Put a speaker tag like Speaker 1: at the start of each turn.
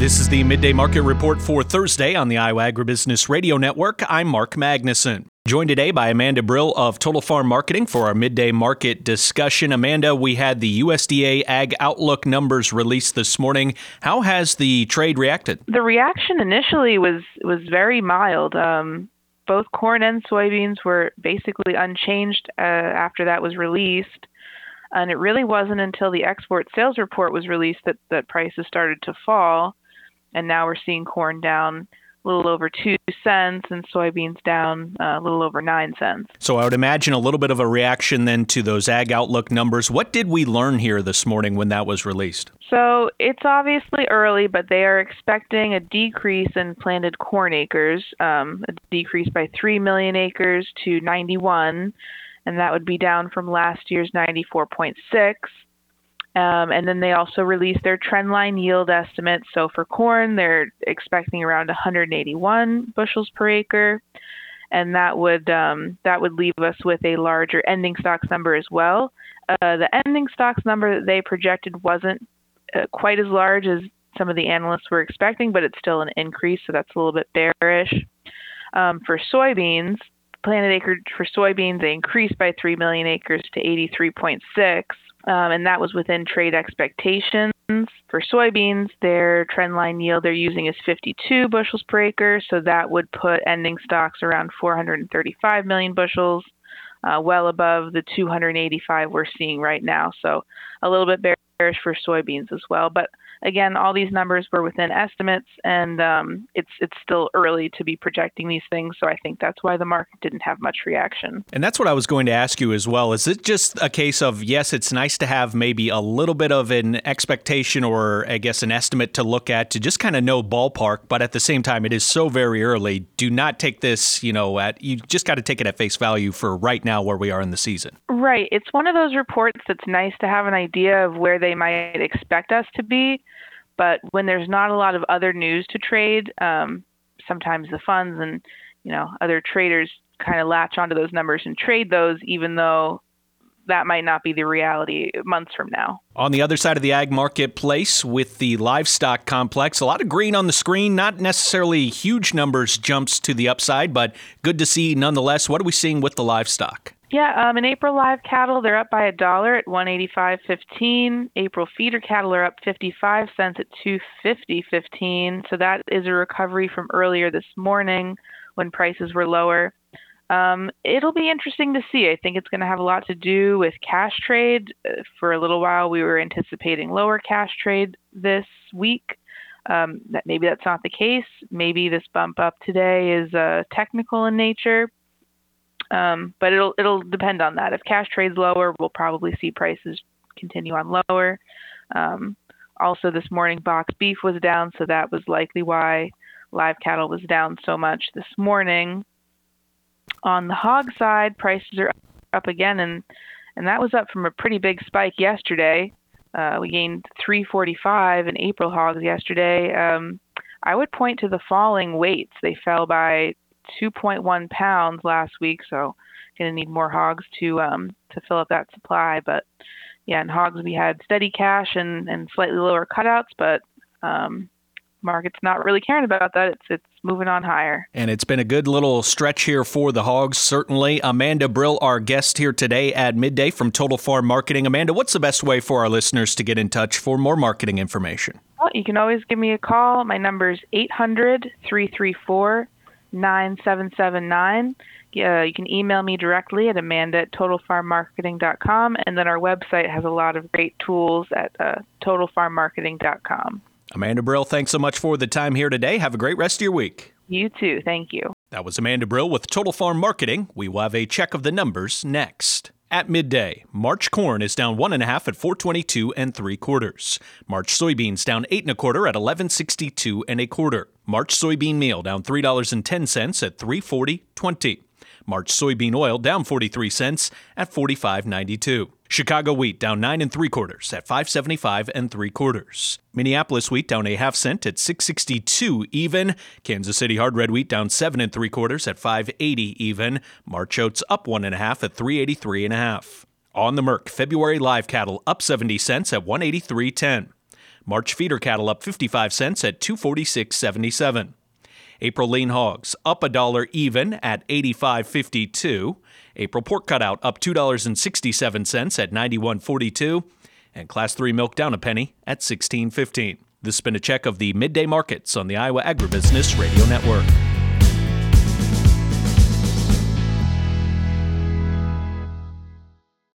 Speaker 1: This is the Midday Market Report for Thursday on the Iowa Agribusiness Radio Network. I'm Mark Magnuson. Joined today by Amanda Brill of Total Farm Marketing for our midday market discussion. Amanda, we had the USDA Ag Outlook numbers released this morning. How has the trade reacted?
Speaker 2: The reaction initially was was very mild. Um, both corn and soybeans were basically unchanged uh, after that was released. And it really wasn't until the export sales report was released that, that prices started to fall and now we're seeing corn down a little over two cents and soybeans down uh, a little over nine cents.
Speaker 1: So I would imagine a little bit of a reaction then to those ag outlook numbers. What did we learn here this morning when that was released?
Speaker 2: So it's obviously early, but they are expecting a decrease in planted corn acres, um, a decrease by 3 million acres to 91, and that would be down from last year's 94.6. Um, and then they also released their trendline yield estimates. So for corn, they're expecting around 181 bushels per acre, and that would um, that would leave us with a larger ending stocks number as well. Uh, the ending stocks number that they projected wasn't uh, quite as large as some of the analysts were expecting, but it's still an increase, so that's a little bit bearish. Um, for soybeans, planted acreage for soybeans, they increased by 3 million acres to 83.6 um, and that was within trade expectations. For soybeans, their trendline yield they're using is 52 bushels per acre, so that would put ending stocks around 435 million bushels, uh, well above the 285 we're seeing right now. So a little bit bearish for soybeans as well. But again, all these numbers were within estimates, and um, it's it's still early to be projecting these things. So I think that's why the market didn't have much reaction.
Speaker 1: And that's what I was going to ask you as well. Is it just a case of yes, it's nice to have maybe a little bit of an expectation or I guess an estimate to look at to just kind of know ballpark, but at the same time, it is so very early. Do not take this, you know, at you just got to take it at face value for right now where we are in the season.
Speaker 2: Right. It's one of those reports that's nice to have an idea of where they might expect us to be but when there's not a lot of other news to trade, um, sometimes the funds and you know other traders kind of latch onto those numbers and trade those, even though that might not be the reality months from now.
Speaker 1: On the other side of the ag marketplace with the livestock complex, a lot of green on the screen, not necessarily huge numbers jumps to the upside, but good to see nonetheless. What are we seeing with the livestock?
Speaker 2: Yeah, um, in April live cattle they're up by a dollar at 185.15. April feeder cattle are up 55 cents at 250.15. So that is a recovery from earlier this morning when prices were lower. Um, it'll be interesting to see. I think it's going to have a lot to do with cash trade. Uh, for a little while, we were anticipating lower cash trade this week. Um, that maybe that's not the case. Maybe this bump up today is uh, technical in nature um, but it'll it'll depend on that. If cash trades lower, we'll probably see prices continue on lower. Um, also, this morning box beef was down, so that was likely why live cattle was down so much this morning. On the hog side, prices are up again, and and that was up from a pretty big spike yesterday. Uh, we gained 345 in April hogs yesterday. Um, I would point to the falling weights. They fell by 2.1 pounds last week, so going to need more hogs to um, to fill up that supply. But yeah, in hogs we had steady cash and, and slightly lower cutouts, but um, market's not really caring about that. It's it's moving on higher.
Speaker 1: And it's been a good little stretch here for the hogs, certainly. Amanda Brill, our guest here today at midday from Total Farm Marketing. Amanda, what's the best way for our listeners to get in touch for more marketing information?
Speaker 2: Well, you can always give me a call. My number is 800 334 9779. Uh, you can email me directly at amanda at totalfarmmarketing.com, and then our website has a lot of great tools at uh, totalfarmmarketing.com.
Speaker 1: Amanda Brill, thanks so much for the time here today. Have a great rest of your week.
Speaker 2: You too. Thank you.
Speaker 1: That was Amanda Brill with Total Farm Marketing. We will have a check of the numbers next. At midday, March corn is down one and a half at 422 and three quarters. March soybeans down eight and a quarter at 1162 and a quarter. March soybean meal down three dollars and ten cents at 340.20. March soybean oil down 43 cents at 45.92. Chicago wheat down 9 and 3 quarters at 575 and 3 quarters. Minneapolis wheat down a half cent at 662 even. Kansas City hard red wheat down 7 and 3 quarters at 580 even. March oats up 1 and a half at 383 and a half. On the Merc, February live cattle up 70 cents at 183.10. March feeder cattle up 55 cents at 246.77. April lean hogs up a dollar even at 85.52. April pork cutout up $2.67 at 91.42 and class 3 milk down a penny at 16.15. This has been a check of the midday markets on the Iowa Agribusiness Radio Network.